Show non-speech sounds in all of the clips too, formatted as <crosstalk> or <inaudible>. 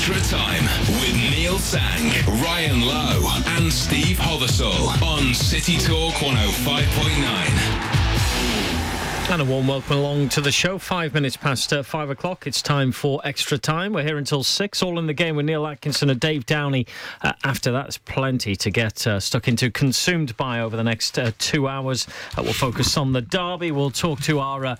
Extra Time with Neil Sang, Ryan Lowe, and Steve Hothersall on City Talk 105.9. And a warm welcome along to the show. Five minutes past uh, five o'clock. It's time for extra time. We're here until six, all in the game with Neil Atkinson and Dave Downey. Uh, after that, plenty to get uh, stuck into, consumed by over the next uh, two hours. Uh, we'll focus on the derby. We'll talk to our.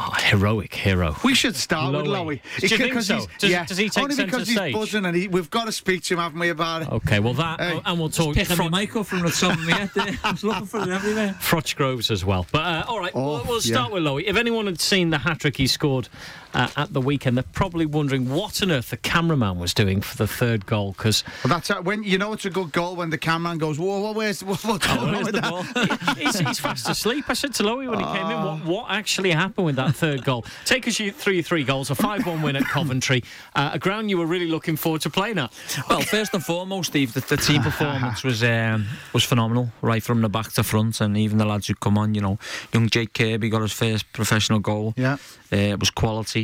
Oh, heroic hero. We should start with Lowy. Do you think so? Does, yeah. does he take Only because he's stage? buzzing and he, we've got to speak to him, haven't we, about it? Okay, well that, Hey. and we'll talk Pick from Michael from the top of my head there. I was looking for it everywhere. Frotch Groves as well. But uh, all right, Oh, we'll, we'll yeah. start with Lowy. If anyone had seen the hat trick he scored uh, at the weekend, they're probably wondering what on earth the cameraman was doing for the third goal because Well, that's how- when you know it's a good goal when the cameraman goes, "Whoa, whoa where's what, <laughs> what's going on where's with the that?" ball? he's, he's fast asleep. I said to Lowy when he came in, what, what actually happened with that third goal? Take us you three three goals, a five one win at Coventry, uh, a ground you were really looking forward to playing at. Well, first and foremost, Steve, the, the team performance was um, was phenomenal, right from the back to front, and even the lads who come on. You know, young Jake Kirby got his first professional goal. Yeah. Uh, it was quality.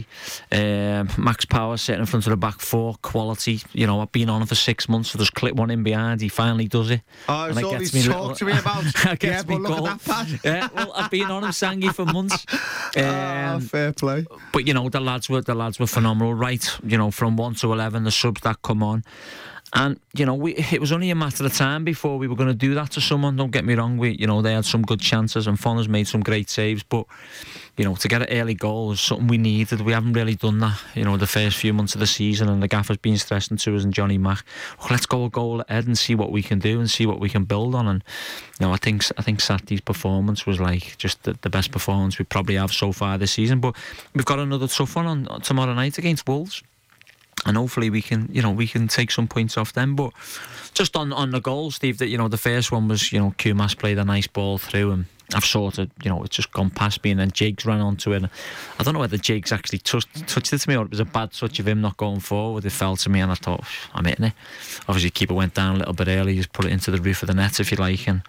Um, Max Power sitting in front of the back four, quality. You know, I've been on him for six months, so just clip one in behind. He finally does it. Oh, And it's it gets me to me about. <laughs> It yeah, me look at that pad. Yeah, well, I've been on him, Sangy, for months. <laughs> Ah, Um, fair play. but you know the lads were the lads were phenomenal, right? You know from one to eleven, the subs that come on, and you know we it was only a matter of time before we were going to do that to someone. Don't get me wrong, we you know they had some good chances and Fonner's made some great saves, but you know to get an early goal is something we needed. We haven't really done that, you know, the first few months of the season, and the gaffer's been stressing to us and Johnny Mack. "Oh, let's go a goal ahead and see what we can do and see what we can build on. And you know I think I think Saturday's performance was like just the, the best performance we probably have so far this season. But we've got another tough one on tomorrow night against Wolves. And hopefully we can, you know, we can take some points off them. But just on, on the goal, Steve, that you know, the first one was, you know, Kumas played a nice ball through and I've sort of, you know, it's just gone past me and then Jakes ran onto it. I don't know whether Jakes actually touched, touched it to me or it was a bad touch of him not going forward. It fell to me and I thought, I'm hitting it. Obviously, keeper went down a little bit early, just put it into the roof of the net, if you like. And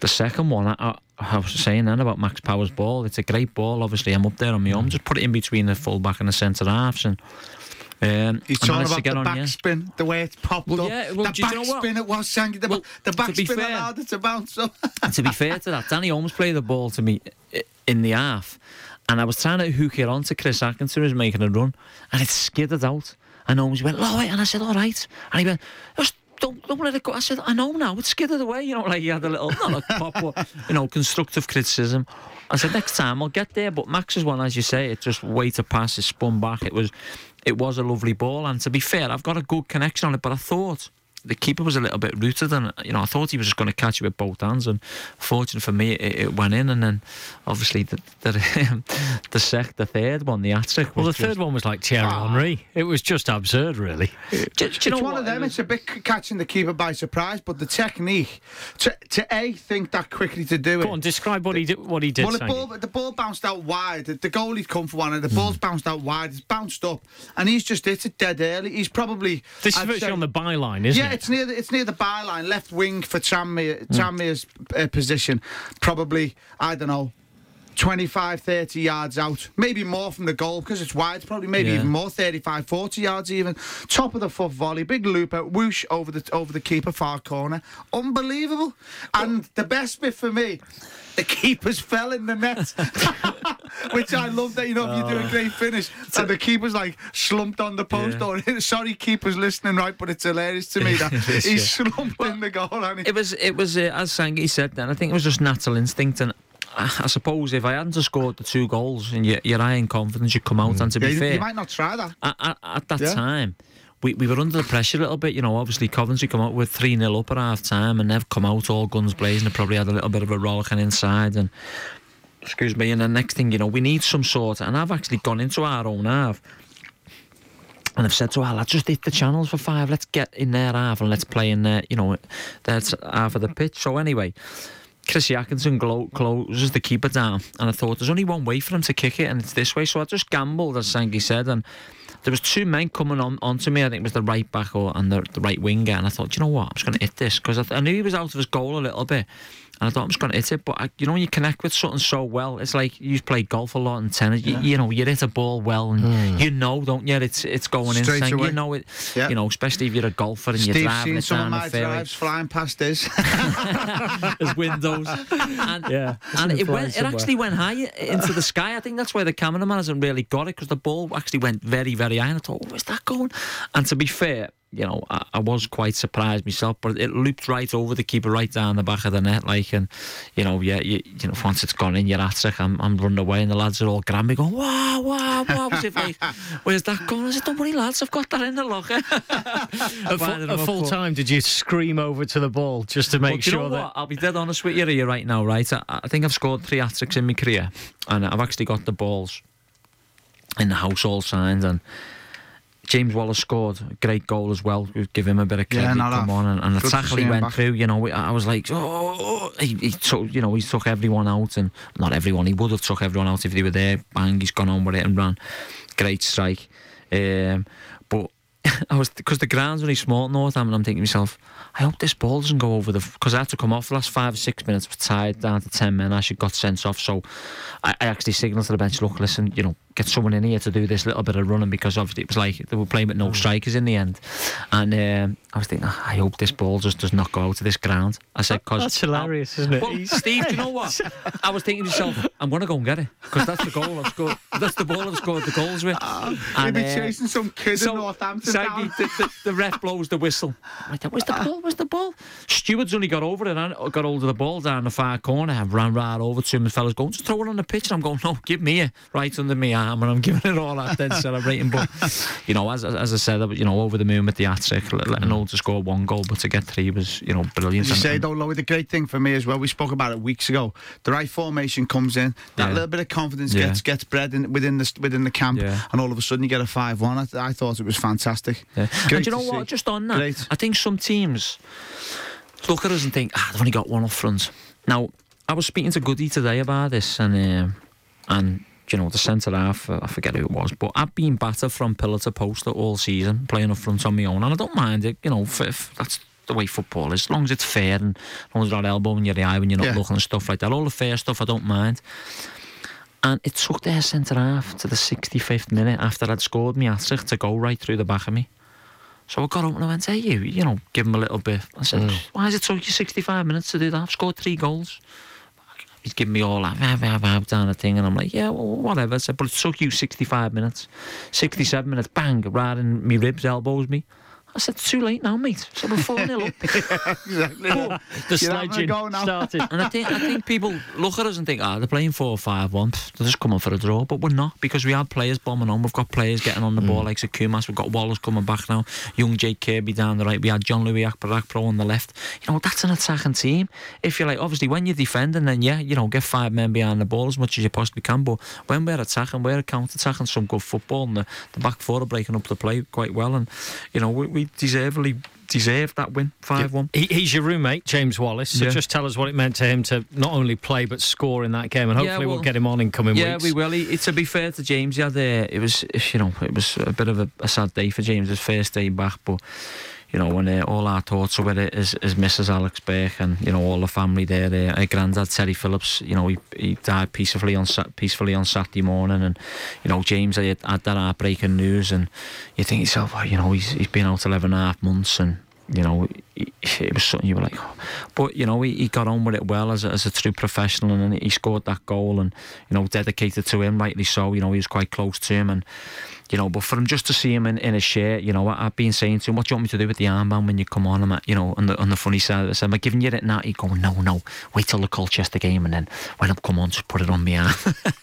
the second one, I, I, was saying then about Max Power's ball. It's a great ball. Obviously, I'm up there on my own. Just put it in between the full back and the centre halves. And um, He's I talking to about get the yeah. backspin, the way it's popped Well, up. yeah, well, the you know backspin it was, Sanky. The, Well, the backspin allowed it to bounce up. And to be fair to that, Danny Holmes played the ball to me in the half, and I was trying to hook it on to Chris Atkinson, who was making a run, and it skidded out. And Holmes went, low it, and I said, all right. And he went, just don't, don't let it go. I said, I know now, it's skidded away. You know, like he had a little, not a pop, but, you know, constructive criticism. I said, next time I'll get there. But Max's one, as you say, it just way to pass, it spun back. It was, it was a lovely ball. And to be fair, I've got a good connection on it, but I thought the keeper was a little bit rooted, and you know I thought he was just going to catch it with both hands. And fortunate for me, it, it went in. And then obviously the the <laughs> the sec, the third one, the hat trick. Well, the was third one was like Thierry Ah. Henry. It was just absurd, really. Do, do you it's know one what? of them. It's a bit catching the keeper by surprise, but the technique to, to a think that quickly to do it. Go on, describe what he did. What he did. Well, the ball, the ball bounced out wide. The, the goalie's come for one, and the ball's Hmm. bounced out wide. It's bounced up, and he's just hit it dead early. He's probably This is I'd virtually on the byline, isn't yeah, it? It's near the, it's near the byline, left wing for Tranmere, Hmm. Tranmere's uh, position. Probably I don't know. 25, 30 yards out, maybe more from the goal because it's wide, probably maybe Yeah. even more, 35, 40 yards even. Top of the foot volley, big loop out, whoosh over the over the keeper far corner. Unbelievable. And the best bit for me, the keepers fell in the net. <laughs> Which I love that, you know, if you do a great finish and the keeper's like slumped on the post Yeah. or <laughs> sorry keepers listening right, but it's hilarious to me <laughs> that is, he's yeah. slumped in the goal and he, It was, it was, uh, as Sangi said. Then I think it was just natural instinct, and I, suppose if I hadn't scored the two goals and you're, you're in confidence, you'd come out. And to be fair, you might not try that. at, at, at that Yeah. time, we, we were under the pressure a little bit. You know, obviously Coventry come up with 3 0 up at half time and they've come out all guns blazing. They probably had a little bit of a rollicking inside. And, excuse me, and the next thing, you know, we need some sort. And I've actually gone into our own half. And I've said to Al, let's just hit the channels for five. Let's get in their half and let's play in there, you know, that's half of the pitch. So anyway, Chris Atkinson closes the keeper down, and I thought there's only one way for him to kick it, and it's this way. So I just gambled, as Sangi said, and there was two men coming on onto me. I think it was the right back or and the, the right winger, and I thought, "Do you know what, I'm just going to hit this because I, th- I knew he was out of his goal a little bit. And I thought I'm just going to hit it, but I, you know when you connect with something so well, it's like you play golf a lot and tennis. You, you know you hit a ball well, and hmm. you know, don't you? It's it's going. Straight in. away. You know it. Yeah. You know, especially if you're a golfer and you're Steve's driving seen it some of down the my drives flying past <laughs> <laughs> his. There's windows. And, Yeah, and it's it flying went. It actually went high into the sky. I think that's why the cameraman hasn't really got it because the ball actually went very, very high. And I thought, oh, where's that going? And to be fair, you know, I, I was quite surprised myself, but it looped right over the keeper, right down the back of the net, like, and you know, yeah, you, you know, once it's gone in, you're at it. I'm, I'm running away, and the lads are all grabbing me, going, wow, wow, wow. As if like, <laughs> where's that going? I said, don't worry, lads, I've got that in the locker. <laughs> At, full, at full time, did you scream over to the ball just to make Well, sure that? what? I'll be dead honest with you here right now, right? I, I think I've scored three hat tricks in my career, and I've actually got the balls in the house all signed. And James Wallace scored a great goal as well. Give him a bit of Yeah, credit. not come off. on, and, and the tackle he went back. through. You know, I was like, oh, he, he took, you know, he took everyone out, and not everyone. He would have took everyone out if they were there. Bang, he's gone on with it and ran. Great strike. Um, <laughs> I was because the ground's really small at Northampton. I'm thinking to myself, I hope this ball doesn't go over the because I had to come off the last five or six minutes. Was tired down to ten men. I should got sent off. So I, I actually signalled to the bench, look, listen, you know, get someone in here to do this little bit of running because obviously it was like they were playing with no strikers in the end. And um, I was thinking, "Ah, I hope this ball just does not go out to this ground. I said, because <laughs> That's hilarious, isn't it? well, Steve, do you know what? <laughs> I was thinking to myself, I'm going to go and get it because that's the goal I've scored. That's the ball I've scored the goals with. He'd be uh, chasing some kid in Northampton. So down. the, the, the ref blows the whistle. I thought, where's the ah. ball? Where's the ball? Stewards only got over it and got hold of the ball down the far corner and ran right over to him. The fella's going, just throw it on the pitch. And I'm going, no, give me it right under my arm. And I'm giving it all out then celebrating. But, you know, as, as I said, you know, over the moon with the hat trick, let- letting hold to score one goal, but to get three was, you know, brilliant. As you And- say, and- though, Louis, the great thing for me as well, we spoke about it weeks ago. The right formation comes in, that Yeah. little bit of confidence Yeah. gets gets bred in, within the within the camp, Yeah. and all of a sudden you get a five-one. I, I thought it was fantastic. Yeah. And you know what? see. Just on that, Great. I think some teams look at us and think, ah, they've only got one up front. Now, I was speaking to Goody today about this, and um, and you know the centre half, uh, I forget who it was, but I've been battered from pillar to post all season, playing up front on my own, and I don't mind it. You know, if, if that's the way football is, as long as it's fair and as long as you're not elbowing your eye when you're not Yeah. looking and stuff like that. All the fair stuff, I don't mind. And it took their centre half to the 65th minute after I'd scored me hat to go right through the back of me. So I got up and I went, hey, you, you know, give him a little bit. I said, mm. why has it took you 65 minutes to do that? I've scored three goals. He's giving me all that "Vah, vah, vah," down the thing, and I'm like, yeah, well, whatever. I said, but it took you 65 minutes. 67 minutes, bang, right in me ribs, elbows me. I said, it's too late now, mate. So said, we're 4 0 up. <laughs> exactly. The You're having a sledging started. And I think I think people look at us and think, ah, they're playing four or five one. They're just coming for a draw, but we're not because we have players bombing on. We've got players getting on the ball like Sakumas. We've got Wallace coming back now. Young Jake Kirby down the right. We had Jean-Louis Akpa Akpro on the left. You know that's an attacking team. If you're like, obviously, when you're defending, then yeah, you know, get five men behind the ball as much as you possibly can. But when we're attacking, we're counter attacking some good football, and the, the back four are breaking up the play quite well. And you know, we, we deservedly deserved that win, five one. He, he's your roommate, James Wallace. So Yeah. just tell us what it meant to him to not only play but score in that game, and Yeah, hopefully well, we'll get him on in coming Yeah, weeks. Yeah, we will. He, to be fair to James, he had it was you know it was a bit of a, a sad day for James, his first day back, but. You know, when uh, all our thoughts are with it is, is Mrs. Alex Burke and you know all the family there. Uh, her granddad Terry Phillips. You know, he, he died peacefully on peacefully on Saturday morning, and you know James had, had that heartbreaking news, and you think yourself, oh, you know, he's he's been out 11 and a half months, and you know, it was something you were like, oh. but you know, he, he got on with it well as a, as a true professional, and he scored that goal, and you know, dedicated to him, rightly so. You know, he was quite close to him, and you know, but for him just to see him in, in a shirt, you know, I, I've been saying to him, what do you want me to do with the armband when you come on? I'm at, you know, on the on the funny side of it, am I giving you it now? He going, no, no, wait till the Colchester game, and then when I come on, just put it on me arm.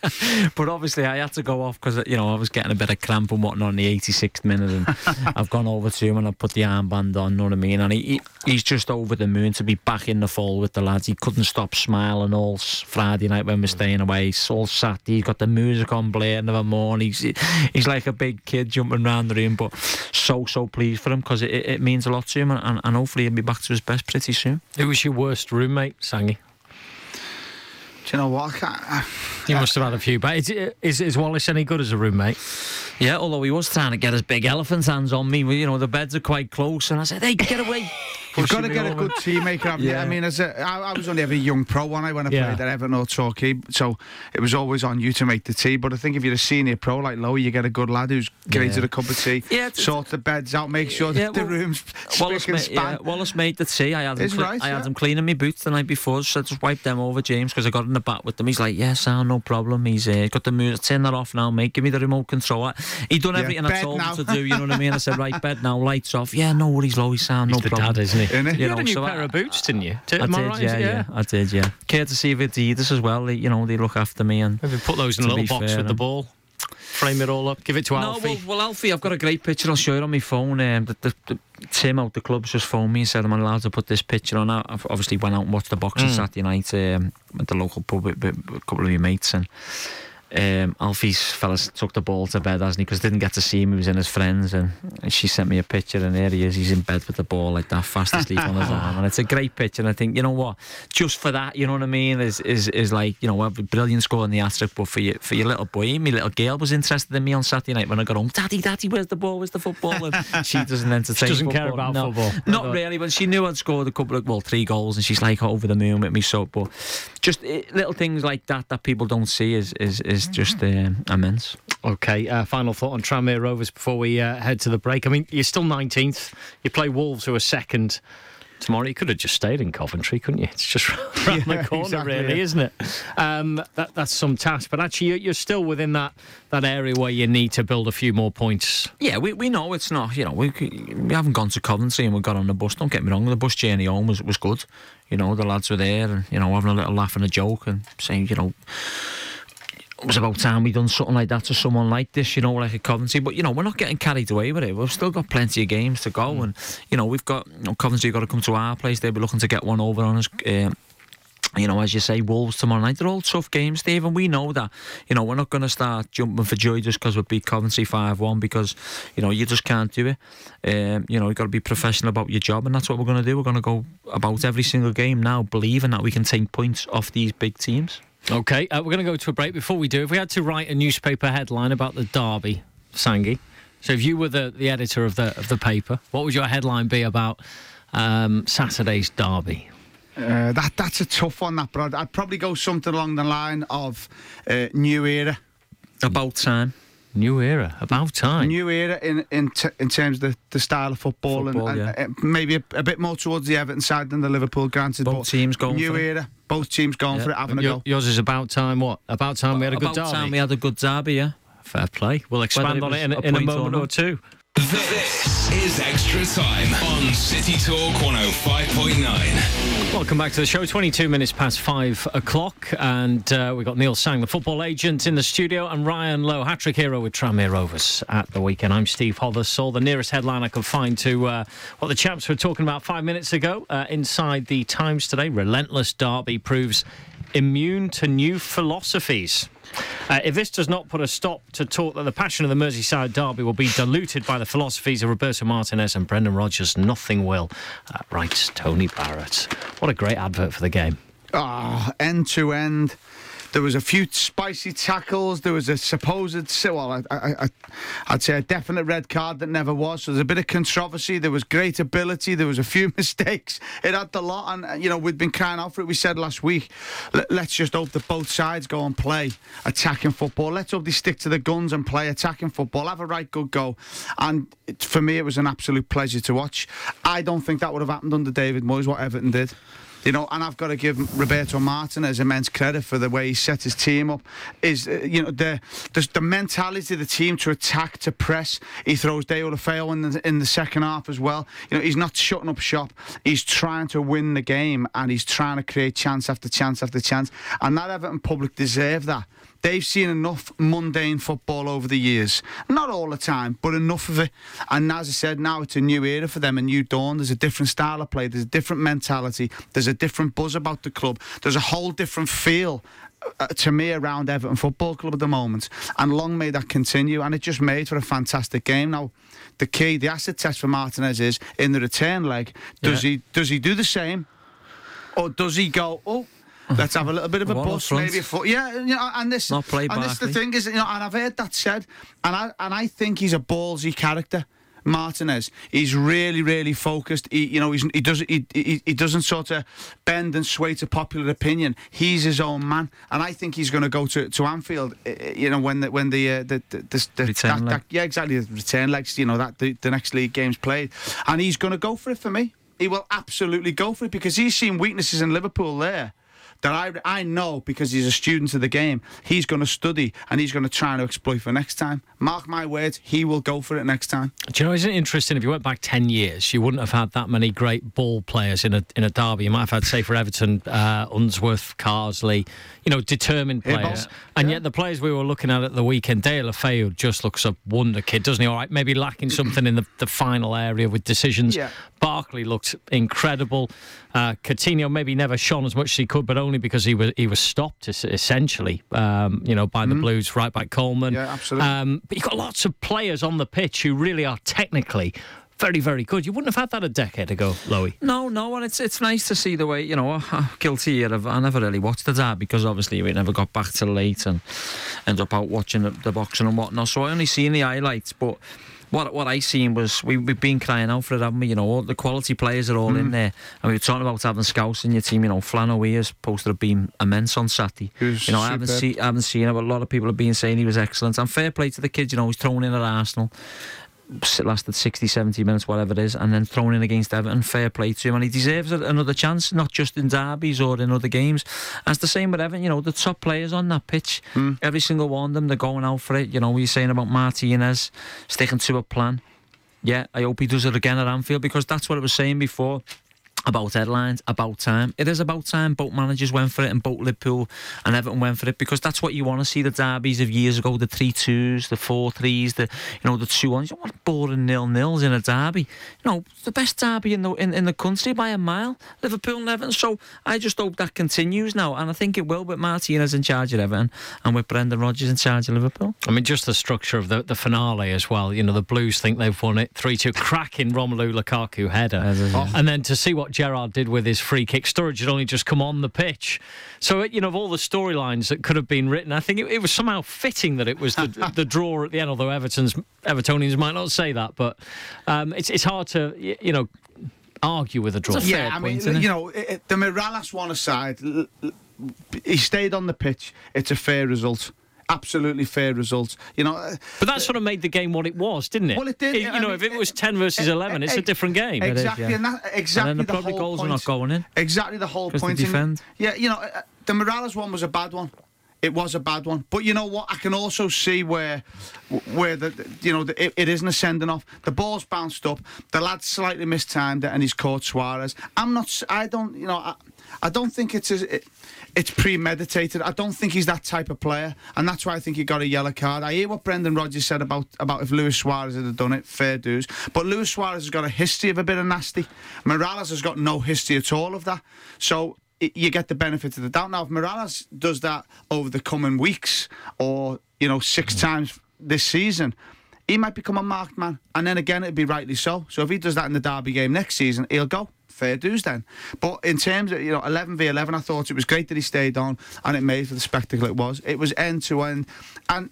<laughs> but obviously, I had to go off because you know I was getting a bit of cramp and whatnot in the 86th minute, and <laughs> I've gone over to him and I put the armband on. Know what I mean? And he, he he's just over the moon to be back in the fold with the lads. He couldn't stop smiling all Friday night when we're mm. staying away. He's all Saturday. He's got the music on blaring of a morning. He's he's like a big kid jumping around the room, but so so pleased for him because it, it, it means a lot to him, and, and, and hopefully he'll be back to his best pretty soon. Who was your worst roommate, Sangi? Do you know what? I can't, I, You must have had a few. But is, is, is Wallace any good as a roommate? Yeah, although he was trying to get his big elephant hands on me. You know, the beds are quite close, and I said, "Hey, get away!" You've got to Pushing me get a good teammate, haven't you? Yeah. I mean, as a, I, I was only ever a young pro when I when I Yeah. played at Everton or Torquay, so it was always on you to make the tea. But I think if you're a senior pro like Lowe, you get a good lad who's created Yeah. a cup of tea, Yeah, it's- sort the beds out, make sure that Yeah, the room's Wallace, spick and ma- yeah. Wallace made the tea. I had him, cle- right, I had yeah. him cleaning my boots the night before, so I just wiped them over, James, because I got in the back with them. He's like, "Yeah, sound no problem." He's uh, got the music. Turn that off now, mate. Give me the remote control. He done Yeah, everything I told now. him to do. You know what I mean? I said, "Right, bed now, lights off." Yeah, no worries, Low. sound He's no the problem. dad, isn't he? Isn't he? You You had a new so pair I- of boots, didn't you? Did, I am I did, right? yeah, yeah, I did, yeah. Courtesy of Adidas as well. They, you know, they look after me and. Maybe put those in a little box fair, with the ball. Frame it all up. Give it to No, Alfie. well, well, Alfie, I've got a great picture. I'll show you on my phone. Um, the, the, the, Tim out the club's just phoned me and said I'm allowed to put this picture on. I I've obviously went out and watched the boxing Mm. Saturday night um, at the local pub with, with a couple of your mates and. Um, Alfie's fellas took the ball to bed, hasn't he? Because didn't get to see him. He was in his friends, and, and she sent me a picture, and there he is. He's in bed with the ball like that, fast asleep on his <laughs> arm, and it's a great picture. And I think, you know what? Just for that, you know what I mean? Is is is like, you know, a brilliant score in the asterisk. But for your for your little boy, my little girl was interested in me on Saturday night when I got home. Daddy, Daddy, where's the ball? Where's the football? And <laughs> she doesn't entertain. She doesn't care football. about No. football. Not really, but she knew I'd scored a couple of well, three goals, and she's like over the moon with me. So, but just eh, little things like that that people don't see is is is just um, immense. Okay, uh, final thought on Tranmere Rovers before we uh, head to the break. I mean, you're still 19th. You play Wolves, who are second tomorrow. You could have just stayed in Coventry, couldn't you? <laughs> It's just <laughs> around Yeah, the corner, exactly, really, yeah. isn't it? Um, that, that's some task. But actually, you're, you're still within that, that area where you need to build a few more points. Yeah, we, we know it's not. You know, we we haven't gone to Coventry and we got on the bus. Don't get me wrong, the bus journey home was was good. You know, the lads were there and you know having a little laugh and a joke and saying, you know. It was about time we done something like that to someone like this, you know, like a Coventry. But you know, we're not getting carried away with it. We've still got plenty of games to go, and you know, we've got you know, Coventry got to come to our place. They'll be looking to get one over on us. Um, you know, as you say, Wolves tomorrow night. They're all tough games, Dave, and we know that. You know, we're not going to start jumping for joy just because we beat Coventry 5 1 because, you know, you just can't do it. Um, you know, you've got to be professional about your job, and that's what we're going to do. We're going to go about every single game now, believing that we can take points off these big teams. Okay, uh, we're going to go to a break. Before we do, if we had to write a newspaper headline about the derby, Sangi, so if you were the, the editor of the of the paper, what would your headline be about um, Saturday's derby? Uh, that that's a tough one, that, but I'd, I'd probably go something along the line of uh, new era. About time. New era, about time. New era in in, t- in terms of the, the style of football, Football, and, yeah. and maybe a, a bit more towards the Everton side than the Liverpool. Granted, Both but teams going new for it. era. Both teams going Yeah. for it, having a Your- go. yours is about time. What about time we had a good about derby? time we had a good derby, yeah. Fair play. We'll expand it on it in, a in a point or moment or two. This is Extra Time on City Talk 105.9. Welcome back to the show. 22 minutes past five o'clock, and uh, we've got Neil Sang, the football agent, in the studio, and Ryan Lowe, hat trick hero with Tranmere Rovers at the weekend. I'm Steve Hothersall. The nearest headline I could find to uh, what the chaps were talking about five minutes ago uh, inside the Times today relentless derby proves immune to new philosophies. Uh, if this does not put a stop to talk that the passion of the Merseyside derby will be diluted by the philosophies of Roberto Martinez and Brendan Rodgers, nothing will. Uh, writes Tony Barrett. What a great advert for the game. Ah, end to end. There was a few spicy tackles. There was a supposed, well, I, I, I'd say a definite red card that never was. So there's a bit of controversy. There was great ability. There was a few <laughs> mistakes. It had the lot, and uh, you know we've been crying out for it. We said last week, let, let's just hope that both sides go and play attacking football. Let's hope they stick to the guns and play attacking football. Have a right good go. And for me, it was an absolute pleasure to watch. I don't think that would have happened under David Moyes. What Everton did. You know, and I've got to give Roberto Martinez immense credit for the way he set his team up. Is uh, you know the, the the mentality of the team to attack, to press. He throws Deulofeo in the in the second half as well. You know, he's not shutting up shop. He's trying to win the game and he's trying to create chance after chance after chance. And that Everton public deserve that. They've seen enough mundane football over the years. Not all the time, but enough of it. And as I said, now it's a new era for them, a new dawn. There's a different style of play, there's a different mentality, there's a different buzz about the club, there's a whole different feel. Uh, to me, around Everton Football Club at the moment, and long may that continue. And it just made for a fantastic game. Now, the key, the acid test for Martinez is in the return leg. Does Yeah. he does he do the same, or does he go? Oh, Let's have a little bit of a One bust, maybe a foot. Yeah, you know, and this, Not play and this the thing is, you know, and I've heard that said, and I and I think he's a ballsy character. Martinez, he's really, really focused. He, you know, he's, he doesn't, he, he, he doesn't sort of bend and sway to popular opinion. He's his own man, and I think he's going to go to, to Anfield. uh, uh, You know, when the when the uh, the, the, the, that, that, yeah, exactly, the return legs. You know that the, the next league game's played, and he's going to go for it for me. He will absolutely go for it because he's seen weaknesses in Liverpool there that I, I know because he's a student of the game. He's going to study and he's going to try and exploit for next time. Mark my words, he will go for it next time. Do you know, isn't it interesting? If you went back 10 years, you wouldn't have had that many great ball players in a in a derby. You might have had, say, for Everton, uh, Unsworth, Carsley, you know, determined players. And yet the players we were looking at at the weekend, Deulofeo just looks a wonder kid, doesn't he? All right, maybe lacking something in the, the final area with decisions. Yeah. Barkley looked incredible. Uh, Coutinho maybe never shone as much as he could, but only because he was he was stopped essentially, um, you know, by the Blues right back Coleman. Mm-hmm. Yeah, absolutely. Um, but you've got lots of players on the pitch who really are technically very, very good. You wouldn't have had that a decade ago, Lowy. No, no, and it's it's nice to see the way you know. I'm guilty here of I never really watched the derby because obviously we never got back till late and ended up out watching the, the boxing and whatnot. So I only seen the highlights, but. What, what I seen was we, we've been crying out for it, haven't we? You know, the quality players are all Mm. in there. And we were talking about having scouts in your team. You know, Flan is supposed to have been immense on Saturday. You know, I haven't, superb. see, I haven't seen it, but a lot of people have been saying he was excellent. And fair play to the kids, you know, he's thrown in at Arsenal lasted 60, 70 minutes, whatever it is, and then thrown in against Everton. Fair play to him, and he deserves another chance, not just in derbies or in other games. And it's the same with Everton. You know, the top players on that pitch, hmm. every single one of them, they're going out for it. You know, we are saying about Martinez sticking to a plan. Yeah, I hope he does it again at Anfield because that's what I was saying before. About headlines, about time. It is about time. Both managers went for it, and both Liverpool and Everton went for it because that's what you want to see. The derbies of years ago, the three twos, the four threes, the you know the two ones. You don't want boring nil nils in a derby. You know the best derby in the in, in the country by a mile. Liverpool and Everton. So I just hope that continues now, and I think it will with Martinez in charge of Everton and with Brendan Rodgers in charge of Liverpool. I mean, just the structure of the, the finale as well. You know, the Blues think they've won it 3 2, cracking Romelu Lukaku header. Header, yeah. And then to see what Gerrard did with his free kick, Sturridge had only just come on the pitch. So, you know, of all the storylines that could have been written, I think it, it was somehow fitting that it was the, <laughs> the draw at the end, although Everton's Evertonians might not say that. But um, it's, it's hard to, you know, argue with a draw. It's a Yeah, fair I mean, point, isn't you know, it, it- the Mirallas one aside, l- l- he stayed on the pitch. It's a fair result. Absolutely fair results. You know, uh, But that sort of made the game what it was, didn't it? Well, it did. you I know, mean, if it was 10 versus it- 11, it's a different game. is, exactly, yeah. and that exactly and then the, the probably whole goals point. are not going in. Exactly the whole they point. in- defend. yeah, you know, uh, the Mirallas one was a bad one. It was a bad one, but you know what? I can also see where, where the the- you know the, it, it isn't a sending off. The ball's bounced up. The lad slightly mistimed it, and he's caught Suarez. I'm not. I don't. You know. I, I don't think it's as, it, it's premeditated. I don't think he's that type of player, and that's why I think he got a yellow card. I hear what Brendan Rodgers said about about if Luis Suarez had done it, fair dues. But Luis Suarez has got a history of a bit of nasty. Mirallas has got no history at all of that. So you get the benefit of the doubt. Now, if Mirallas does that over the coming weeks, or you know, six mm. times this season. He might become a marked man, and then again it'd be rightly so. So if he does that in the Derby game next season, he'll go fair dues then. But in terms of you know 11 v 11, I thought it was great that he stayed on, and it made for the spectacle it was. It was end to end, and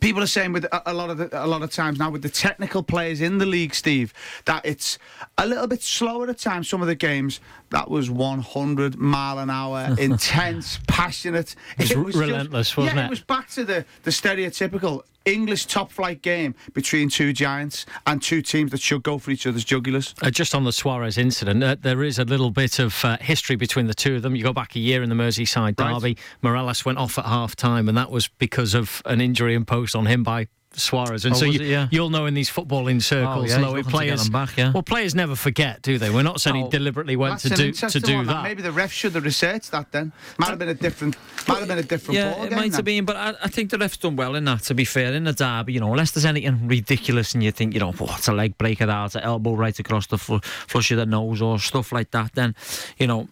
people are saying with a, a lot of the, a lot of times now with the technical players in the league, Steve, that it's a little bit slower at times. Some of the games that was 100 mile an hour, <laughs> intense, passionate. was It just- relentless, wasn't yeah, it? it was back to the the stereotypical. English top flight game between two giants and two teams that should go for each other's jugulars. Uh, just on the Suarez incident, uh, there is a little bit of uh, history between the two of them. You go back a year in the Merseyside Right. derby, Mirallas went off at half time, and that was because of an injury imposed on him by Suarez. And Oh, so you, it? Yeah. you'll know in these footballing oh, circles, yeah, Lowy, looking to get players, back, yeah. well, players never forget, do they? We're not saying Oh, he deliberately went to do to do one. that. Maybe the ref should have researched that then. Might have been a different. Might have been a different Yeah, ball it game might then. have been, but I, I think the ref's done well in that. To be fair, in the derby, you know, unless there's anything ridiculous and you think, you know, oh, a leg breaker, that's an elbow right across the fl- flush of the nose or stuff like that, then, you know.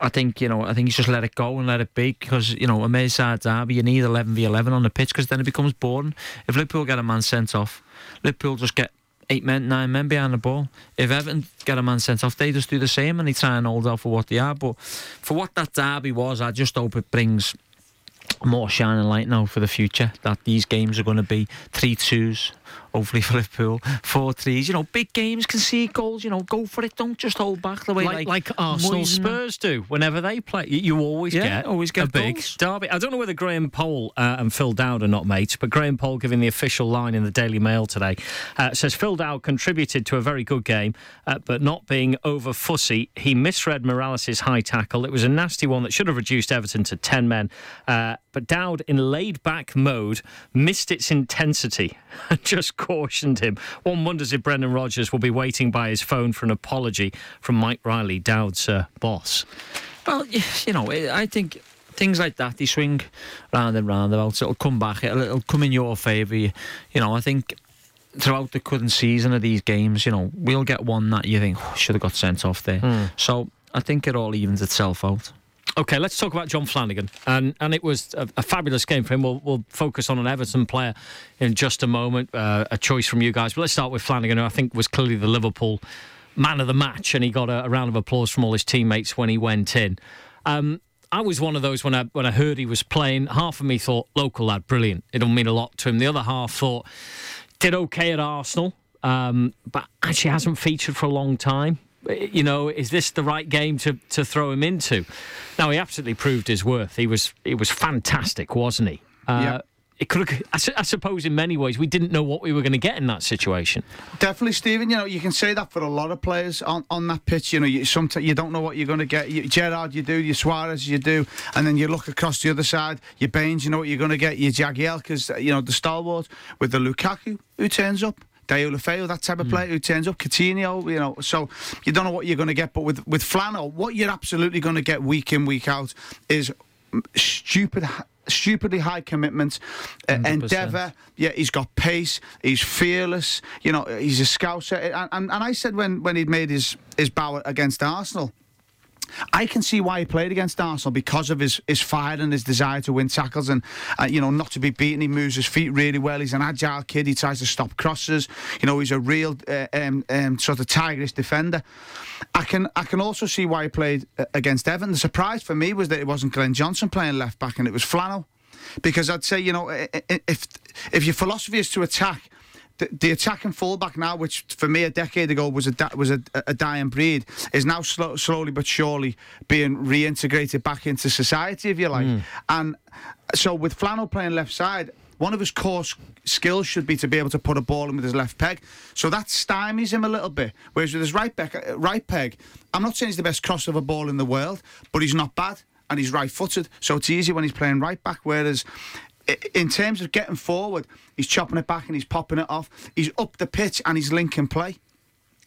I think you know. I think he's just let it go and let it be because you know a Merseyside derby. You need eleven v eleven on the pitch because then it becomes boring. If Liverpool get a man sent off, Liverpool just get eight men, nine men behind the ball. If Everton get a man sent off, they just do the same and they try and hold out for what they are. But for what that derby was, I just hope it brings more shining light now for the future that these games are going to be three twos hopefully for <laughs> Liverpool four threes you know big games can see goals you know go for it don't just hold back the way like, like, like Arsenal Spurs do whenever they play. You, you always Yeah, get always get a big goals. derby. I don't know whether Graham Pole uh, and Phil Dowd are not mates, but Graham Pole giving the official line in the Daily Mail today uh, says Phil Dowd contributed to a very good game, uh, but not being over fussy. He misread Mirallas' high tackle. It was a nasty one that should have reduced Everton to ten men. But Dowd, in laid back mode, missed its intensity and <laughs> just cautioned him. One wonders if Brendan Rodgers will be waiting by his phone for an apology from Mike Riley, Dowd's uh, boss. Well, you know, I I think things like that, they swing round and round about. It'll come back. It'll, it'll come in your favour. You, you know, I think throughout the current season of these games, you know, we'll get one that you think "Oh, should have got sent off there. So I think it all evens itself out. Okay, let's talk about John Flanagan, and and it was a, a fabulous game for him. We'll we'll focus on an Everton player in just a moment, uh, a choice from you guys. But let's start with Flanagan, who I think was clearly the Liverpool man of the match, and he got a, a round of applause from all his teammates when he went in. Um, I was one of those when I when I heard he was playing. Half of me thought local lad, brilliant. It'll mean a lot to him. The other half thought did okay at Arsenal, um, but actually hasn't featured for a long time. You know, is this the right game to, to throw him into? Now he absolutely proved his worth. He was he was fantastic, wasn't he? Uh, Yeah. It could. have- I, su- I suppose in many ways we didn't know what we were going to get in that situation. Definitely, Stephen. You know, you can say that for a lot of players on, on that pitch. You know, you, sometimes you don't know what you're going to get. You, Gerrard, you do. You Suarez, you do. And then you look across the other side. Your Baines, you know what you're going to get. Your Jagielkas, you know, the stalwart with the Lukaku who turns up. Deulofeu, that type of player who turns up, Coutinho, you know, so you don't know what you're going to get. But with with Flannel, what you're absolutely going to get week in week out is stupid, stupidly high commitment, uh, endeavour. Yeah, he's got pace. He's fearless. You know, he's a scouser. And, and, and I said when, when he'd made his, his bow against Arsenal, I can see why he played against Arsenal because of his, his fire and his desire to win tackles and uh, you know not to be beaten. He moves his feet really well. He's an agile kid. He tries to stop crosses. You know he's a real uh, um, um, sort of tigerish defender. I can I can also see why he played uh, against Everton. The surprise for me was that it wasn't Glenn Johnson playing left back and it was Flannel, because I'd say you know if if your philosophy is to attack the, the attacking fullback now, which for me a decade ago was a was a, a dying breed, is now slow, slowly but surely being reintegrated back into society, if you like. And so with Flannel playing left side. One of his core skills should be to be able to put a ball in with his left peg. So that stymies him a little bit. Whereas with his right, peg, uh, right peg, I'm not saying he's the best crossover ball in the world, but he's not bad and he's right footed. So it's easy when he's playing right back. Whereas in terms of getting forward, he's chopping it back and he's popping it off. He's up the pitch and he's linking play.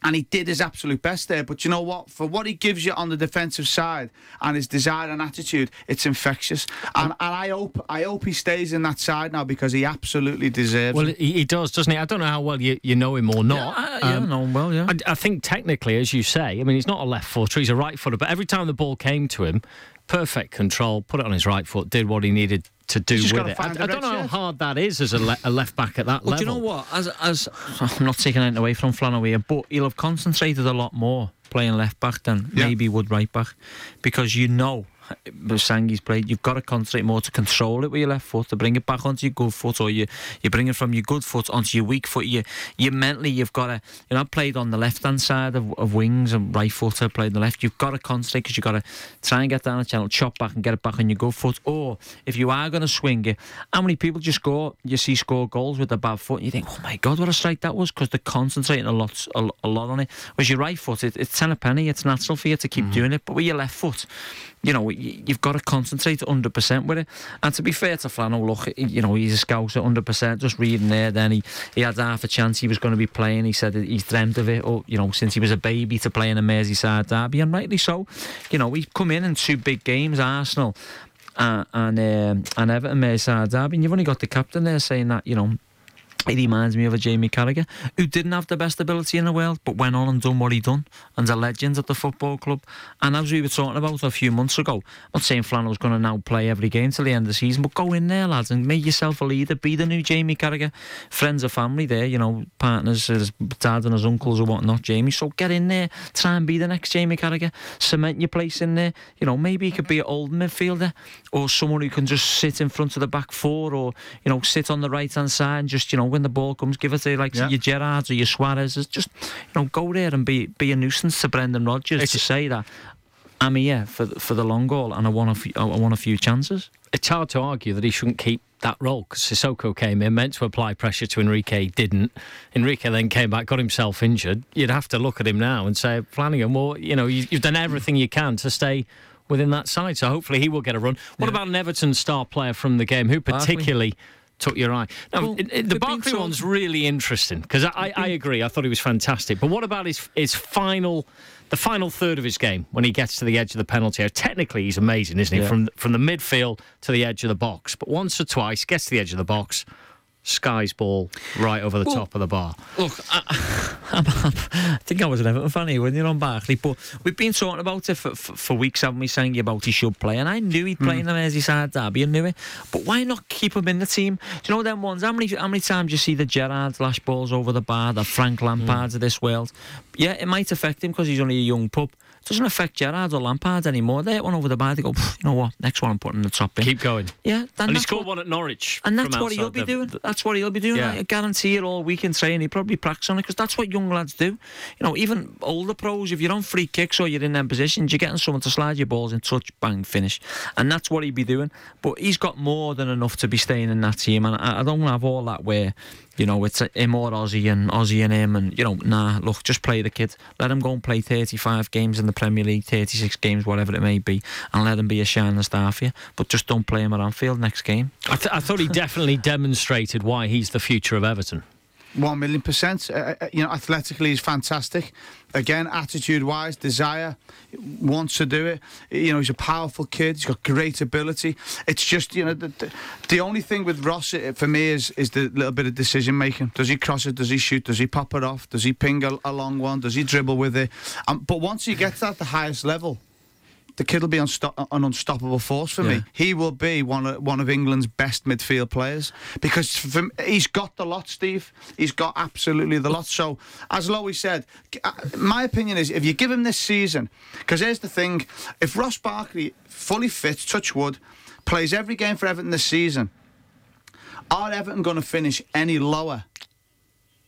And he did his absolute best there. But you know what? For what he gives you on the defensive side and his desire and attitude, it's infectious. And, and I hope I hope he stays in that side now because he absolutely deserves Well, it. Well, he does, doesn't he? I don't know how well you, you know him or not. Yeah, I- yeah, Um, I know him well, yeah. I, I think technically, as you say, I mean, he's not a left footer, he's a right footer, but every time the ball came to him, perfect control, put it on his right foot, did what he needed to do with it. I, I don't know how hard that is as a, le- a left back at that But level. you know what? As as I'm not taking anything away from Flannel here, but he'll have concentrated a lot more playing left back than Yeah. maybe would right back, because you know. With Sangi's played, you've got to concentrate more to control it with your left foot, to bring it back onto your good foot, or you you bring it from your good foot onto your weak foot. You you mentally you've got to. You know, I played on the left hand side of, of wings and right foot. I played on the left. You've got to concentrate because you've got to try and get down the channel, chop back and get it back on your good foot. Or if you are going to swing it, how many people just go? You see score goals with the bad foot, and you think, oh my god, what a strike that was, because they're concentrating a lot a, a lot on it. Whereas your right foot, it, it's ten a penny. It's natural for you to keep mm-hmm. doing it, but with your left foot you know, you've got to concentrate 100% with it. And to be fair to Flannel, look, you know, he's a scout at 100%. Just reading there, then he, he had half a chance he was going to be playing. He said he's dreamt of it, or, you know, since he was a baby to play in a Merseyside derby, and rightly so. You know, he's come in in two big games, Arsenal uh, and um, and Everton Merseyside derby, and you've only got the captain there saying that, you know, He reminds me of a Jamie Carragher who didn't have the best ability in the world, but went on and done what he done, and a legend at the football club. And as we were talking about a few months ago, I'm not saying Flannel's going to now play every game till the end of the season, but go in there, lads, and make yourself a leader. Be the new Jamie Carragher. Friends or family there, you know, partners, his dad and his uncles or whatnot, Jamie. So get in there, try and be the next Jamie Carragher. Cement your place in there. You know, maybe he could be an old midfielder or someone who can just sit in front of the back four or, you know, sit on the right hand side and just, you know, when the ball comes, give it to eh, like Yeah. your Gerrards or your Suarez. Just, you know, go there and be be a nuisance to Brendan Rodgers It's- to say that I'm here for the, for the long haul and I want a few, I want a few chances. It's hard to argue that he shouldn't keep that role because Sissoko came in, meant to apply pressure to Enrique, didn't. Enrique then came back, got himself injured. You'd have to look at him now and say, Flanagan, well, you know, you, you've done everything you can to stay within that side. So hopefully he will get a run. What about an Everton star player from the game? Who Barkley. Took your eye? Now, Well, it- it- the Barkley one's really interesting because I, I, I agree. I thought he was fantastic. But what about his his final, the final third of his game when he gets to the edge of the penalty area? Technically, he's amazing, isn't he? Yeah. From from the midfield to the edge of the box. But once or twice, gets to the edge of the box, skies ball right over the Well, top of the bar. Look, I, <laughs> I think I was an Everton fan here when you're on Barkley, but we've been talking about it for, for, for weeks, haven't we? Saying about he should play, and I knew he'd play hmm. in the Merseyside derby, I knew it. But why not keep him in the team? Do you know them ones? How many how many times you see the Gerrard lash balls over the bar, the Frank Lampards hmm. of this world? Yeah, it might affect him because he's only a young pup. Doesn't affect Gerrard or Lampard anymore. They hit one over the bar. They go, you know what? Next one I'm putting in the top bin. Keep going. yeah, And he that's scored what- one at Norwich. and that's what he'll be the- doing. the- that's what he'll be doing. Yeah. I guarantee it all week in training. He probably practice on it because that's what young lads do. You know, even older pros, if you're on free kicks or you're in them positions, you're getting someone to slide your balls in touch, bang, finish. And that's what he'd be doing. But he's got more than enough to be staying in that team. And I, I don't want to have all that where, you know, it's him or Ossie and Ossie and him. And, you know, nah, look, just play the kid. Let him go and play 35 games in the Premier League, 36 games, whatever it may be, and let him be a shining star for you. But just don't play him at Anfield next game. I, th- I thought he definitely demonstrated why he's the future of Everton. One million percent. Uh, uh, you know, athletically, he's fantastic. Again, attitude-wise, desire, wants to do it. You know, he's a powerful kid. He's got great ability. It's just, you know, the, the, only thing with Ross uh, for me is is the little bit of decision making. Does he cross it? Does he shoot? Does he pop it off? Does he ping a, a long one? Does he dribble with it? Um, but once he gets at the highest level, the kid will be unsto- an unstoppable force for Yeah. me. He will be one of one of England's best midfield players because from, he's got the lot, Steve. He's got absolutely the lot. So, as Lowy said, uh, my opinion is if you give him this season, because here's the thing: if Ross Barkley fully fit, touch wood, plays every game for Everton this season, are Everton going to finish any lower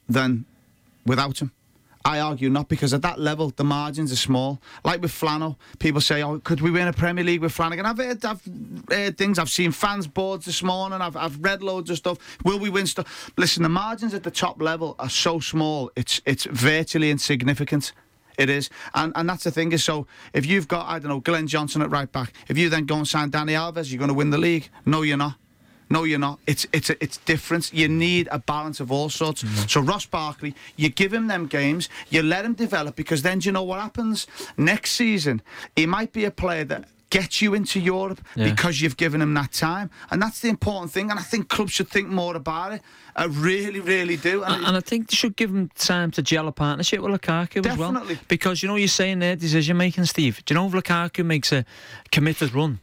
than without him? I argue not because at that level the margins are small. Like with Flannel, people say, "Oh, could we win a Premier League with Flanagan?" I've heard, I've heard things. I've seen fans boards this morning. I've, I've read loads of stuff. Will we win stuff? Listen, the margins at the top level are so small. It's it's virtually insignificant. It is, and and that's the thing is. So if you've got I don't know Glenn Johnson at right back, if you then go and sign Dani Alves, you're going to win the league. No, you're not. No, you're not. It's it's it's different. You need a balance of all sorts. Mm-hmm. So Ross Barkley, you give him them games, you let him develop because then do you know what happens next season? He might be a player that gets you into Europe Yeah. because you've given him that time, and that's the important thing. And I think clubs should think more about it. I really, really do. And, and I think they should give him time to gel a partnership with Lukaku as well. Definitely. Because you know you're saying there decision making, Steve. Do you know if Lukaku makes a committed run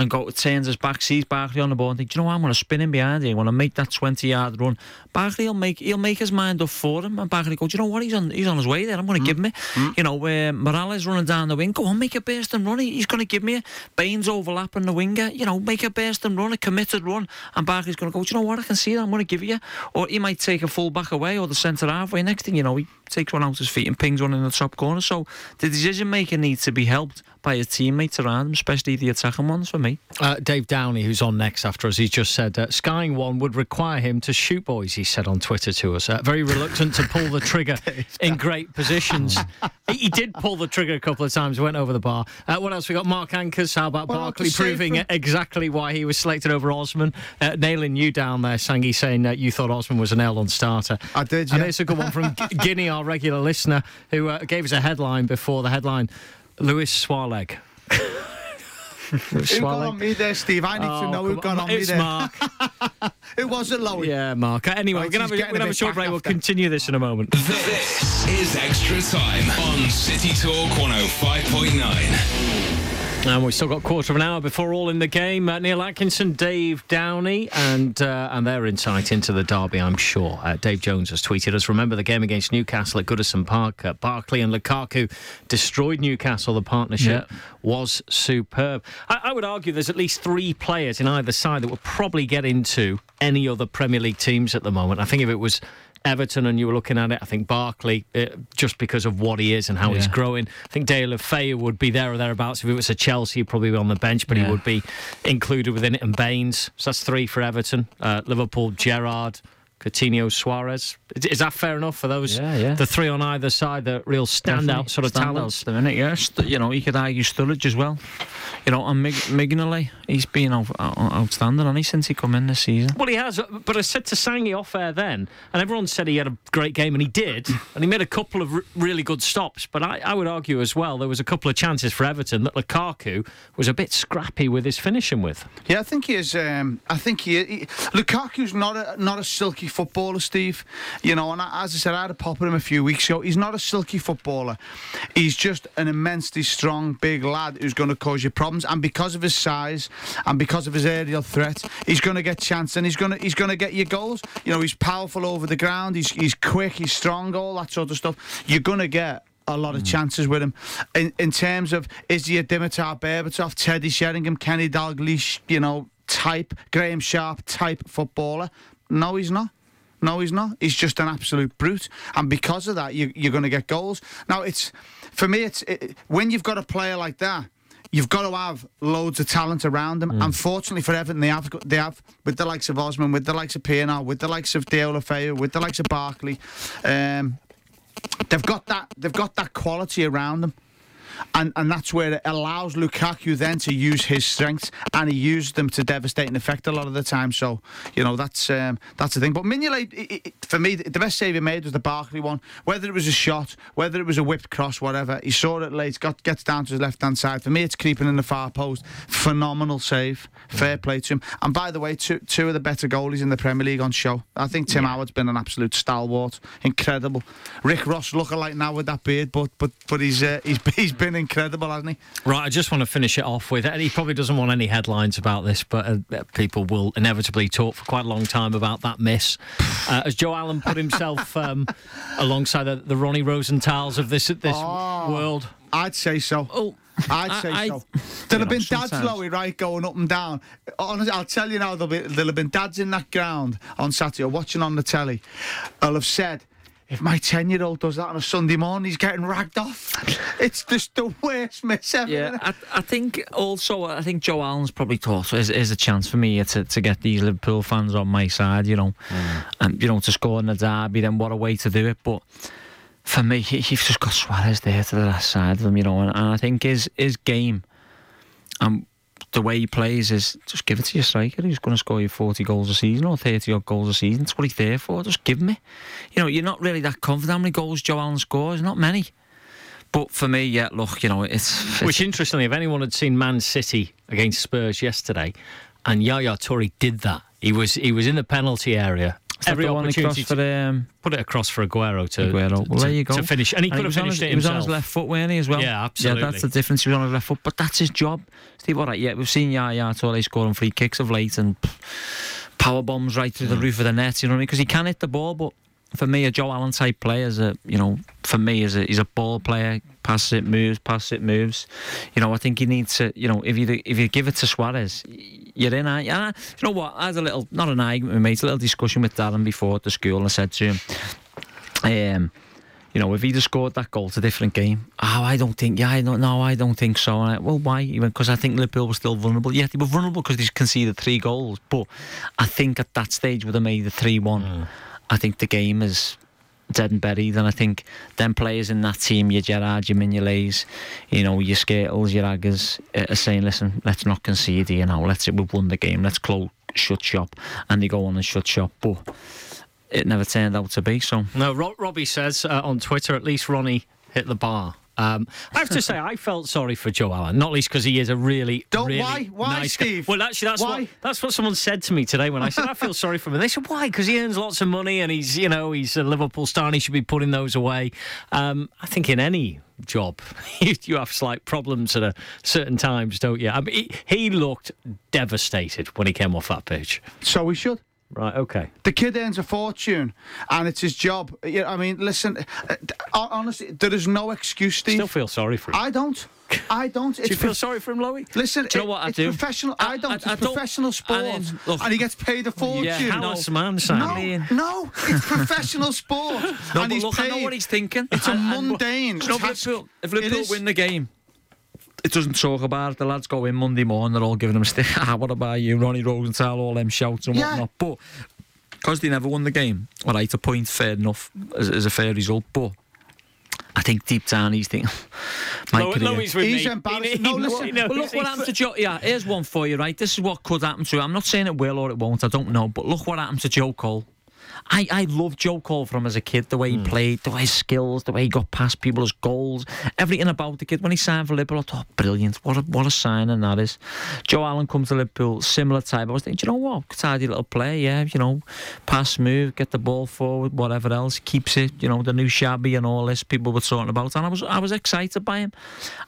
and go turns his back, sees Barkley on the ball and think, do you know what, I'm gonna spin him behind here, I'm gonna make that twenty yard run. Barkley will make he'll make his mind up for him and Barkley go, Do you know what, he's on he's on his way there, I'm gonna mm. give him it. Mm. You know, where Mirallas running down the wing, go on, make a burst and run, he's gonna give me it. Baines overlapping the winger, you know, make a burst and run, a committed run, and Barkley's gonna go, Do you know what, I can see that, I'm gonna give you. Or he might take a full back away or the centre halfway. Next thing you know, he takes one out of his feet and pings one in the top corner. So the decision maker needs to be helped by his teammates around him, especially the attacking ones for me. Uh, Dave Downey, who's on next after us, he's just said uh, skying one would require him to shoot boys. He said on Twitter to us, uh, very reluctant to pull the trigger <laughs> in great positions. <laughs> he, he did pull the trigger a couple of times, went over the bar. Uh, what else we got? Mark Anchors. How about Well, Barkley proving from- exactly why he was selected over Osman? Uh, nailing you down there, Sangi, saying uh, you thought Osman was an L on starter. I did, And it's a good one from <laughs> Guinea, our regular listener, who uh, gave us a headline before the headline. Lewis Swaleg. <laughs> Who got on me there, Steve? I need to Oh, know who come got on. on me It's there. Mark. <laughs> Who was it, Lowy? yeah, Mark. Uh, anyway, Right, we're going to have, a- getting we're gonna a have a bit short back break. We'll continue this in a moment. This is Extra Time on City Talk 105.9. And we've still got a quarter of an hour before all in the game. Uh, Neil Atkinson, Dave Downey, and uh, and their insight into the derby, I'm sure. Uh, Dave Jones has tweeted us. Remember the game against Newcastle at Goodison Park. Uh, Barkley and Lukaku destroyed Newcastle. The partnership Yeah. was superb. I, I would argue there's at least three players in either side that would probably get into any other Premier League teams at the moment. I think if it was Everton and you were looking at it, I think Barkley, uh, just because of what he is and how he's growing. I think Deulofeo would be there or thereabouts. If it was a Chelsea, he'd probably be on the bench, but he would be included within it. And Baines, so that's three for Everton. Uh, Liverpool, Gerrard. Coutinho, Suarez. Is, is that fair enough for those? Yeah, yeah. The three on either side, the real standout Definitely. sort of Standouts talents. the minute, yeah. St- you know, you could argue Sturridge as well. You know, and Mig- Mignolet, he's been out- out- outstanding, hasn't he, since he come in this season? Well, he has, but I said to Sangi off air then, and everyone said he had a great game, and he did, <coughs> and he made a couple of r- really good stops. But I, I would argue as well, there was a couple of chances for Everton that Lukaku was a bit scrappy with his finishing with. Yeah, I think he is. Um, I think he, he Lukaku's not a not a silky footballer, Steve. You know, and I, as I said, I had a pop at him a few weeks ago. He's not a silky footballer. He's just an immensely strong, big lad who's going to cause you problems. And because of his size and because of his aerial threat, he's going to get chance and he's going to he's going to get you goals. You know, he's powerful over the ground. He's he's quick. He's strong. All that sort of stuff. You're going to get a lot of mm. chances with him. In in terms of is he a Dimitar Berbatov, Teddy Sheringham, Kenny Dalglish, you know, type, Graeme Sharp type footballer? No, he's not. No, he's not. He's just an absolute brute, and because of that, you, you're going to get goals. Now, it's for me. It's it, when you've got a player like that. You've got to have loads of talent around them. Unfortunately for Everton, they have they have with the likes of Osman, with the likes of Pienaar, with the likes of Deulofeo, with the likes of Barkley. Um, they've got that they've got that quality around them. And and that's where it allows Lukaku then to use his strengths, and he used them to devastating effect a lot of the time. So you know that's um, that's the thing. But Mignolet, for me, the best save he made was the Barkley one. Whether it was a shot, whether it was a whipped cross, whatever, he saw it late, got gets down to his left hand side. For me, it's creeping in the far post. Phenomenal save, fair play to him. And by the way, two two of the better goalies in the Premier League on show. I think Tim Howard's been an absolute stalwart, incredible. Rick Ross looking like now with that beard, but but but he's uh, he's <laughs> he's been incredible, hasn't he? Right, I just want to finish it off with, and he probably doesn't want any headlines about this, but uh, people will inevitably talk for quite a long time about that miss. Uh, as Joe Allen put himself <laughs> um, alongside the, the Ronnie Rosenthal's of this this Oh. world. I'd say so. Oh, I'd say I- so. There'll have been dads, Lowy, right, going up and down. Honestly, I'll tell you now, there'll, be, there'll have been dads in that ground on Saturday or watching on the telly. I'll have said, if my 10 year old does that on a Sunday morning, he's getting ragged off. It's just the worst miss ever. Yeah. I, I think also I think Joe Allen's probably thought is, is a chance for me to, to get these Liverpool fans on my side, you know, mm. and you know to score in the derby. Then what a way to do it! But for me, he, you've just got Suarez there to the last side of him, you know, and, and I think his his game and the way he plays is just give it to your striker who's going to score you 40 goals a season or 30 odd goals a season. That's what he's there for. Just give me. You know, you're not really that confident. How many goals Joe Allen scores? Not many. But for me, yeah, look, you know, it's, it's Which, interestingly, if anyone had seen Man City against Spurs yesterday, and Yaya Toure did that, he was he was in the penalty area. Every the opportunity for um, put it across for Aguero to, Aguero. Well, to, there you go. to finish, and he could have was on finished his, it He was on his left foot, weren't he, as well? Yeah, absolutely. Yeah, that's the difference. He was on his left foot, but that's his job. Steve, all right, yeah, we've seen Yaya Toure scoring free kicks of late and power bombs right through the roof of the net, you know what I mean? Because he can hit the ball, but for me, a Joe Allen type player is a, you know, for me, is a, he's a ball player. Passes it, moves, passes it, moves. You know, I think you need to, you know, if you if you give it to Suarez, you're in. I, you know what? I had a little, not an argument with mates, a little discussion with Darren before at the school, and I said to him, um, you know, if he'd have scored that goal, it's a different game. Oh, I don't think, yeah, I don't know, I don't think so. I, well, why? He went, because I think Liverpool was still vulnerable. Yeah, they were vulnerable because they conceded three goals. But I think at that stage, would have made the 3 1. I think the game is dead and buried. And I think them players in that team, your Gerrard, your Mignolet's, you know, your Skrtels, your Aggers, uh, are saying, listen, let's not concede here now. Let's, we've won the game. Let's close, shut shop. And they go on and shut shop. But it never turned out to be so. No, Ro- Robbie says uh, on Twitter, at least Ronnie hit the bar. Um, I have to say, I felt sorry for Joe Allen, not least because he is a really, Don't- really why? Why, nice guy. Steve? Well, actually, that's Why? what that's what someone said to me today when I said I feel sorry for him. And they said, "Why?" Because he earns lots of money and he's, you know, he's a Liverpool star and he should be putting those away. Um, I think in any job, <laughs> you, you have slight problems at a certain times, don't you? I mean, he, he looked devastated when he came off that pitch. So we should. Right. Okay. The kid earns a fortune, and it's his job. You know, I mean, listen. uh, Honestly, there is no excuse, Steve. Still feel sorry for him. I don't. I don't. Do you feel sorry for him, Lowy? Listen, Do you know what I it's do? professional. I- I, don't. I- it's I don't- professional sport, I look- and he gets paid a fortune. Yeah, no. callous man, Sam. No, no, it's professional sport, No, and he's look, I know what he's thinking. It's a And- and- mundane know, if. Liverpool, if Liverpool win the game, it doesn't talk about it. The lads go in Monday morning, they're all giving them a stick. <laughs> Ah, what about you, Ronnie Rosenthal, all them shouts and Yeah. whatnot. But because they never won the game, all right, a point fair enough is, is a fair result. But I think deep down he's thinking, my Lo- career. Lowy's with He's me. embarrassed. He- <laughs> he- No, he listen, knows But look what he's- happened to Joe. Yeah, here's one for you, right? This is what could happen to him. I'm not saying it will or it won't. I don't know. But look what happened to Joe Cole. I, I loved Joe Cole from as a kid, the way he hmm. played, the way his skills, the way he got past people, his goals, everything about the kid. When he signed for Liverpool, I thought, brilliant. What a, what a signing that is. Joe Allen comes to Liverpool, similar type. I was thinking, do you know what? Tidy little player, yeah, you know, pass move, get the ball forward, whatever else, keeps it, you know, the new Xavi and all this people were talking about. And I was, I was excited by him.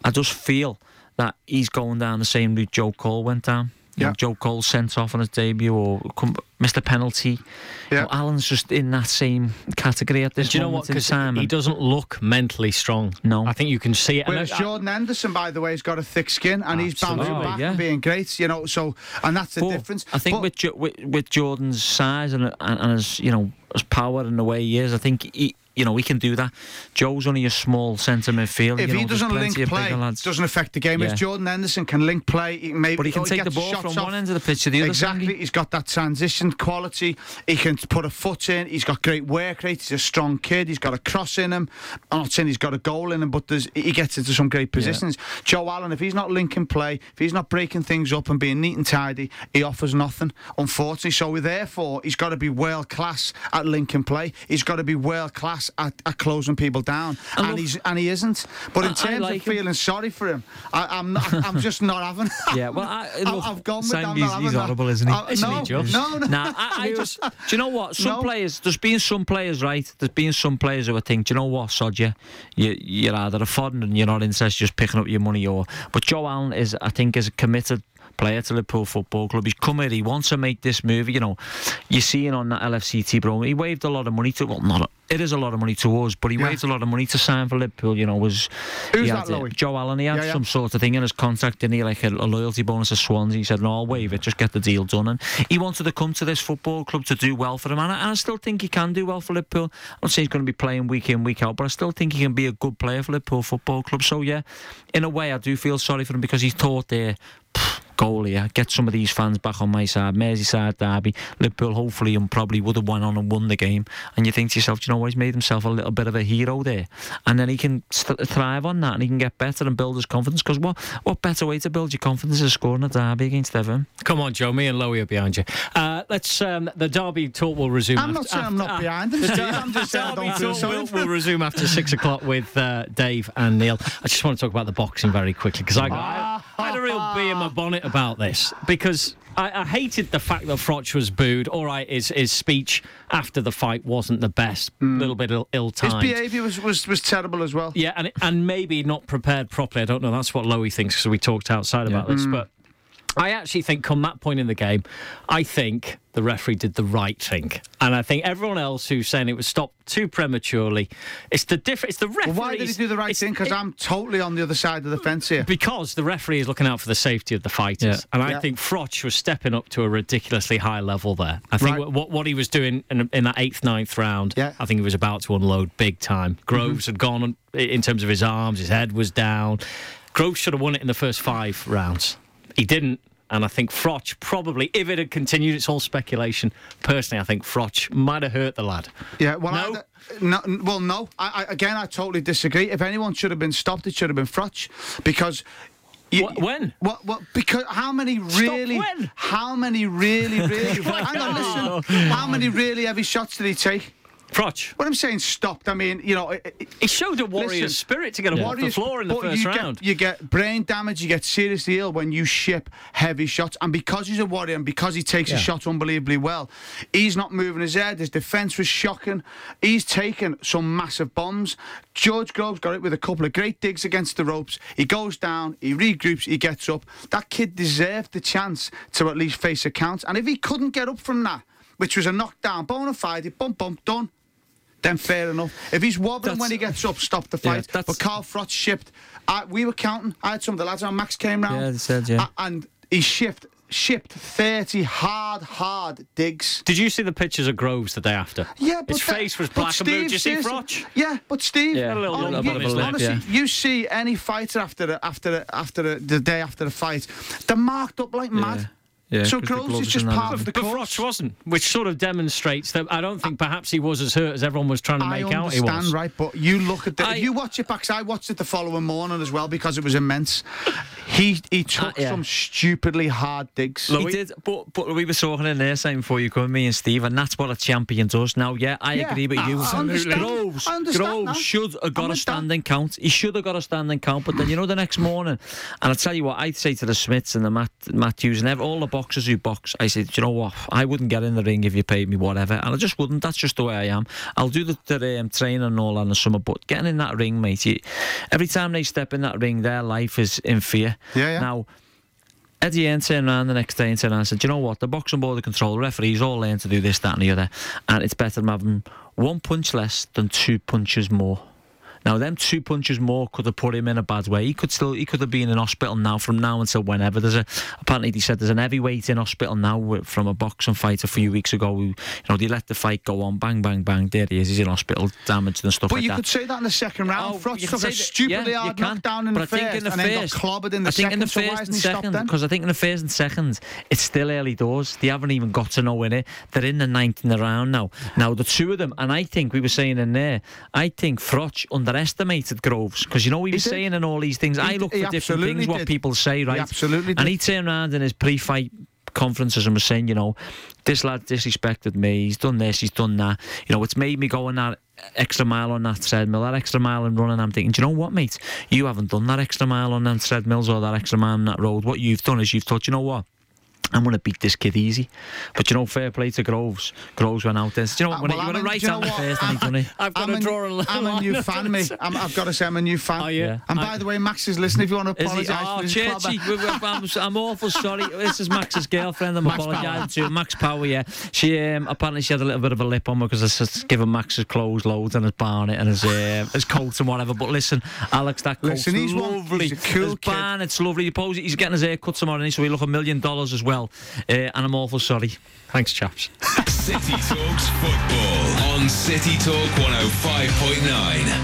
I just feel that he's going down the same route Joe Cole went down. You know, Joe Cole sent off on his debut or come, missed a penalty. You know, Allen's just in that same category at this Do you know what? in Because time. he doesn't look mentally strong. No. I think you can see it. And Whereas I- Jordan Henderson, by the way, has got a thick skin and he's bouncing back yeah. and being great. You know, so and that's the But difference. I think But- with, Jo- with with Jordan's size and, and and his you know his power and the way he is, I think he you know we can do that. Joe's only a small centre midfield. if you know, he doesn't link play, doesn't affect the game. Yeah. If Jordan Henderson can link play, he maybe But he can oh, take the gets ball from off. one end of the pitch to the other. Exactly, he's got that transition quality. He can put a foot in. He's got great work rate. He's a strong kid. He's got a cross in him. I'm not saying he's got a goal in him, but there's, he gets into some great positions. Joe Allen, if he's not linking play, if he's not breaking things up and being neat and tidy, he offers nothing. Unfortunately, so we therefore he's got to be world class at linking play. He's got to be world class at, at closing people down, And and, he's and he isn't. But I- in terms like of him. feeling sorry for him, I, I'm not. I'm just not having. <laughs> Yeah, well, I, <laughs> I've gone with Sam, he's, he's horrible, isn't he? Uh, Isn't he, no, no, no. Nah, I, I <laughs> just. Do you know what? Some No. players. There's been some players, right? There's been some players who I think, do you know what, sod you, you you're either a foreigner and you're not interested, just picking up your money, or. But Joe Allen is, I think, is committed player to Liverpool Football Club. He's come here. He wants to make this move. You know, you see it on that LFCT program. He waived a lot of money to. Well, not. A, it is a lot of money to us, but he Yeah. waived a lot of money to sign for Liverpool. You know, was Who's that, had, uh? Joe Allen. He had Yeah, yeah. some sort of thing in his contract, didn't he? Like a, a loyalty bonus of Swansea. He said, "No, I'll waive it. Just get the deal done." And he wanted to come to this football club to do well for him, and I, and I still think he can do well for Liverpool. I'm not saying he's going to be playing week in, week out, but I still think he can be a good player for Liverpool Football Club. So yeah, in a way, I do feel sorry for him because he's thought there. Goal here, get some of these fans back on my side. Merseyside derby, Liverpool hopefully and probably would have won on and won the game. And you think to yourself, "Do you know what? He's made himself a little bit of a hero there, and then he can st- thrive on that and he can get better and build his confidence. Because what what better way to build your confidence is scoring a derby against Everton? Come on, Joe. Me and Lowy are behind you. Uh, let's. Um, the Derby talk will resume. I'm not after- saying I'm not after- behind <laughs> him, the Steve. Der- I'm just saying I Derby don't feel talk sorry will, for will resume after six o'clock with uh, Dave and Neil. I just want to talk about the boxing very quickly because I, I, I had a real bee in my <laughs> bonnet about this because. I, I hated the fact that Froch was booed. All right, his, his speech after the fight wasn't the best. A little bit ill, timed. His behaviour was, was, was terrible as well. Yeah, and and maybe not prepared properly. I don't know. That's what Lowy thinks because we talked outside about this. Hmm. But I actually think, come that point in the game, I think the referee did the right thing, and I think everyone else who's saying it was stopped too prematurely, it's the difference. It's the referee. Well, why did he do the right thing? Because I'm totally on the other side of the fence here. because the referee is looking out for the safety of the fighters, Yeah. and I Yeah. think Froch was stepping up to a ridiculously high level there. I think Right. what what he was doing in, in that eighth, ninth round, Yeah. I think he was about to unload big time. Mm-hmm. Groves had gone on, in terms of his arms, his head was down. Groves should have won it in the first five rounds. He didn't. And I think Froch probably, if it had continued, it's all speculation. Personally, I think Froch might have hurt the lad. Yeah, well, No? I, no, well, no. I, I, again, I totally disagree. If anyone should have been stopped, it should have been Froch, because. You, Wh- when? What? What? Because how many really? How many really, really? <laughs> hang on, listen. How many really heavy shots did he take? Froch. When I'm saying stopped, I mean you know. It, it, He showed a warrior Listen, spirit to get him off the floor in the but first you round. Get, you get brain damage, you get seriously ill when you ship heavy shots. And because he's a warrior and because he takes his Yeah. shots unbelievably well, he's not moving his head. His defence was shocking. He's taken some massive bombs. George Groves got it with a couple of great digs against the ropes. He goes down, he regroups, he gets up. That kid deserved the chance to at least face a count. And if he couldn't get up from that, which was a knockdown, bona fide, bump, bump, done. Then fair enough. If he's wobbling That's- when he gets up, stop the fight. that's- but Carl Froch shipped. I, we were counting. I had some of the lads on. Max came round. Yeah, they said, yeah. A- and he shipped shipped thirty hard, hard digs. Did you see the pictures of Groves the day after? Yeah, but his that- face was but black and blue. Steve, Did you see seriously- Froch? Yeah, but Steve, Yeah, a little oh, hon- lump you- on his lip, honestly, yeah. you see any fighter after the, after the, after the, the day after the fight, they're marked up like mad. Yeah, so 'cause the Groves is just part of But the Froch course. wasn't, which sort of demonstrates that I don't think perhaps he was as hurt as everyone was trying to I make out he understand, was. right? But you look at the. I- if you watch it back. I watched it the following morning as well because it was immense. He he took yeah. some stupidly hard digs. He did, but but we were talking in there saying before you come, me and Steve, and that's what a champion does. Now, yeah, I Yeah, agree with I- you. I. Groves, I Groves that. should have got I'm a standing count. He should have got a standing count. But then you know the next morning, and I tell you what, I'd say to the Smiths and the Matt, Matthews and ev- all the boxers who box, I said, you know what, I wouldn't get in the ring if you paid me whatever, and I just wouldn't. That's just the way I am. I'll do the, the um, training and all that in the summer, but getting in that ring, mate, you, every time they step in that ring, their life is in fear. Yeah, yeah. Now. Eddie Hearn turned around the next day and turned around and said, "Do you know what? The boxing board of control, the referees all learn to do this, that, and the other, and it's better than having one punch less than two punches more." Now, them two punches more could have put him in a bad way. He could still, he could have been in hospital now from now until whenever. There's a apparently he said there's an heavyweight in hospital now from a boxing fight a few weeks ago. Who, you know, they let the fight go on, bang, bang, bang. There he is. He's in hospital, damaged and stuff like that. But like you that. could say that in the second round. Oh, Froch you took a stupidly yeah, hard knockdown in but the I first in the and then got clobbered in the I think second. in the first hasn't and second, because I think in the first and second, it's still early doors. They haven't even got to know in it. They're in the ninth in the round now. Now the two of them, and I think we were saying in there, I think Froch underestimated Groves because you know he was did. saying and all these things. I look he for different things what people say, right? absolutely And did. he turned around in his pre-fight conferences and was saying, you know, this lad disrespected me. He's done this. He's done that. You know, it's made me go on that extra mile on that treadmill, that extra mile in running. I'm thinking, do you know what, mate? You haven't done that extra mile on that treadmills or that extra mile on that road. What you've done is you've thought, you know what? I'm going to beat this kid easy. But you know, fair play to Groves. Groves went out there. Do you know what? Uh, When well, he I'm went right out the what? first and he done it. <laughs> I've got I'm to a, draw a line. I'm a new fan, me. I'm, I've got to say, I'm a new fan. Are you? Yeah. And by the way, Max is listening. If you want to apologise Oh, Churchy, clobber. we- we- I'm, <laughs> I'm awful sorry. This is Max's girlfriend. I'm Max apologising to. Max Power, yeah. She um, apparently she had a little bit of a lip on me because I was giving Max his clothes loads and his barnet and his uh, his coats and whatever. But listen, Alex, that coat's Listen, he's one- lovely. he's a cool his kid. barnet's lovely. Suppose he's getting his hair cut tomorrow, so he'll look a million dollars as well. Uh, and I'm awful sorry. Thanks, chaps. City Talks Football on City Talk 105.9.